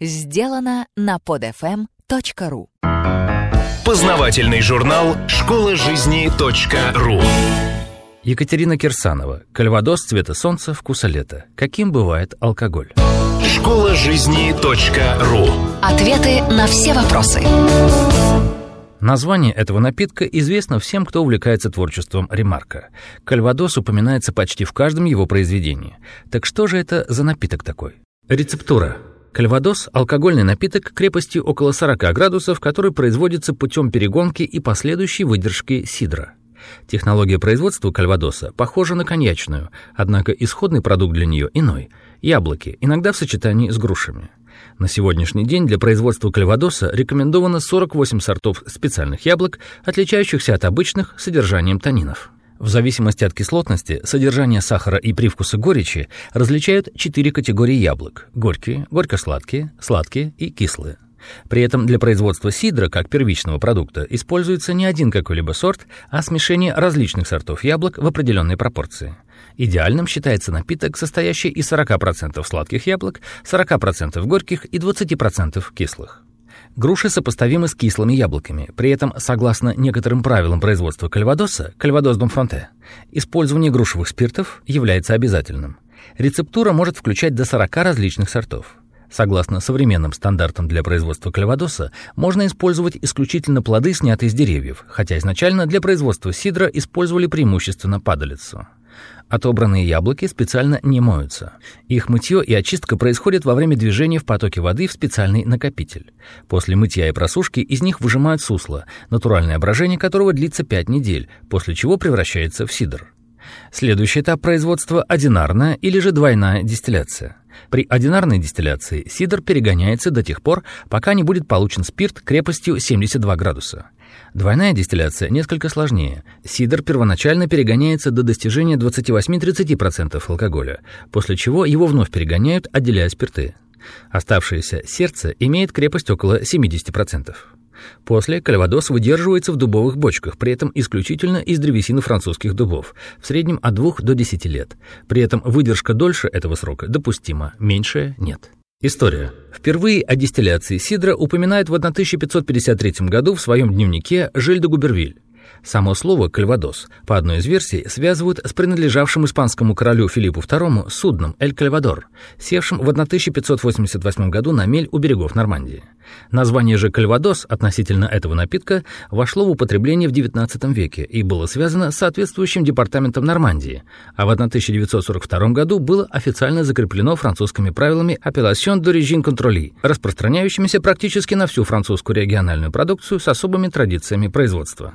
Сделано на podfm.ru Познавательный журнал «Школа жизни .ру» Екатерина Кирсанова. Кальвадос цвета солнца, вкуса лета. Каким бывает алкоголь? Школа жизни .ру Ответы на все вопросы. Название этого напитка известно всем, кто увлекается творчеством Ремарка. Кальвадос упоминается почти в каждом его произведении. Так что же это за напиток такой? Рецептура. Кальвадос – алкогольный напиток крепостью около 40 градусов, который производится путем перегонки и последующей выдержки сидра. Технология производства кальвадоса похожа на коньячную, однако исходный продукт для нее иной – яблоки, иногда в сочетании с грушами. На сегодняшний день для производства кальвадоса рекомендовано 48 сортов специальных яблок, отличающихся от обычных содержанием танинов. В зависимости от кислотности, содержания сахара и привкуса горечи различают четыре категории яблок – горькие, горько-сладкие, сладкие и кислые. При этом для производства сидра, как первичного продукта, используется не один какой-либо сорт, а смешение различных сортов яблок в определенной пропорции. Идеальным считается напиток, состоящий из 40% сладких яблок, 40% горьких и 20% кислых. Груши сопоставимы с кислыми яблоками. При этом, согласно некоторым правилам производства кальвадоса, кальвадос фронте, использование грушевых спиртов является обязательным. Рецептура может включать до 40 различных сортов. Согласно современным стандартам для производства кальвадоса, можно использовать исключительно плоды, снятые с деревьев, хотя изначально для производства сидра использовали преимущественно падалицу. Отобранные яблоки специально не моются. Их мытье и очистка происходят во время движения в потоке воды в специальный накопитель. После мытья и просушки из них выжимают сусло, натуральное брожение которого длится 5 недель, после чего превращается в сидр. Следующий этап производства – одинарная или же двойная дистилляция. При одинарной дистилляции сидр перегоняется до тех пор, пока не будет получен спирт крепостью 72 градуса. Двойная дистилляция несколько сложнее. Сидр первоначально перегоняется до достижения 28-30% алкоголя, после чего его вновь перегоняют, отделяя спирты. Оставшееся сердце имеет крепость около 70%. После кальвадос выдерживается в дубовых бочках, при этом исключительно из древесины французских дубов, в среднем от 2 до 10 лет. При этом выдержка дольше этого срока допустима, меньшая нет. История. Впервые о дистилляции сидра упоминает в 1553 году в своем дневнике Жиль де Губервиль. Само слово «кальвадос» по одной из версий связывают с принадлежавшим испанскому королю Филиппу II судном «Эль Кальвадор», севшим в 1588 году на мель у берегов Нормандии. Название же «кальвадос» относительно этого напитка вошло в употребление в XIX веке и было связано с соответствующим департаментом Нормандии, а в 1942 году было официально закреплено французскими правилами «Appellation d'origine contrôlée», распространяющимися практически на всю французскую региональную продукцию с особыми традициями производства.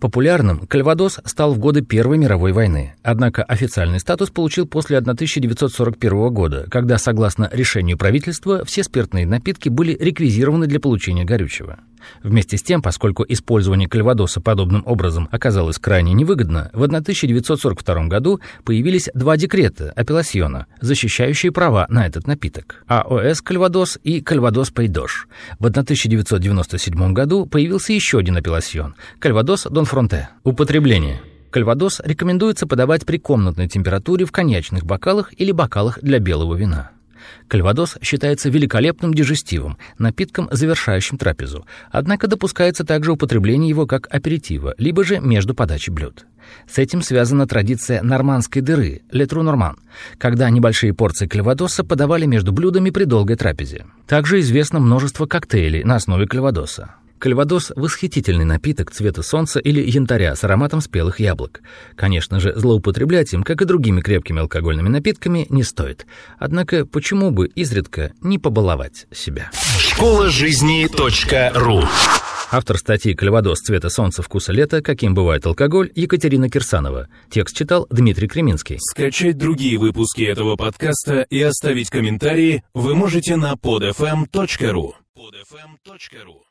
Популярным кальвадос стал в годы Первой мировой войны, однако официальный статус получил после 1941 года, когда, согласно решению правительства, все спиртные напитки были реквизированы для получения горючего. Вместе с тем, поскольку использование кальвадоса подобным образом оказалось крайне невыгодно, в 1942 году появились два декрета апелласьона, защищающие права на этот напиток – АОС «Кальвадос» и «Кальвадос Пейдош». В 1997 году появился еще один апелласьон – «Кальвадос Дон Фронте». Употребление – Кальвадос рекомендуется подавать при комнатной температуре в коньячных бокалах или бокалах для белого вина. Кальвадос считается великолепным дижестивом, напитком, завершающим трапезу, однако допускается также употребление его как аперитива, либо же между подачей блюд. С этим связана традиция нормандской дыры, летру норман, когда небольшие порции кальвадоса подавали между блюдами при долгой трапезе. Также известно множество коктейлей на основе кальвадоса. Кальвадос – восхитительный напиток цвета солнца или янтаря с ароматом спелых яблок. Конечно же, злоупотреблять им, как и другими крепкими алкогольными напитками, не стоит. Однако, почему бы изредка не побаловать себя? Школа жизни .ру Автор статьи «Кальвадос. Цвета солнца. Вкуса лета. Каким бывает алкоголь» Екатерина Кирсанова. Текст читал Дмитрий Креминский. Скачать другие выпуски этого подкаста и оставить комментарии вы можете на podfm.ru podfm.ru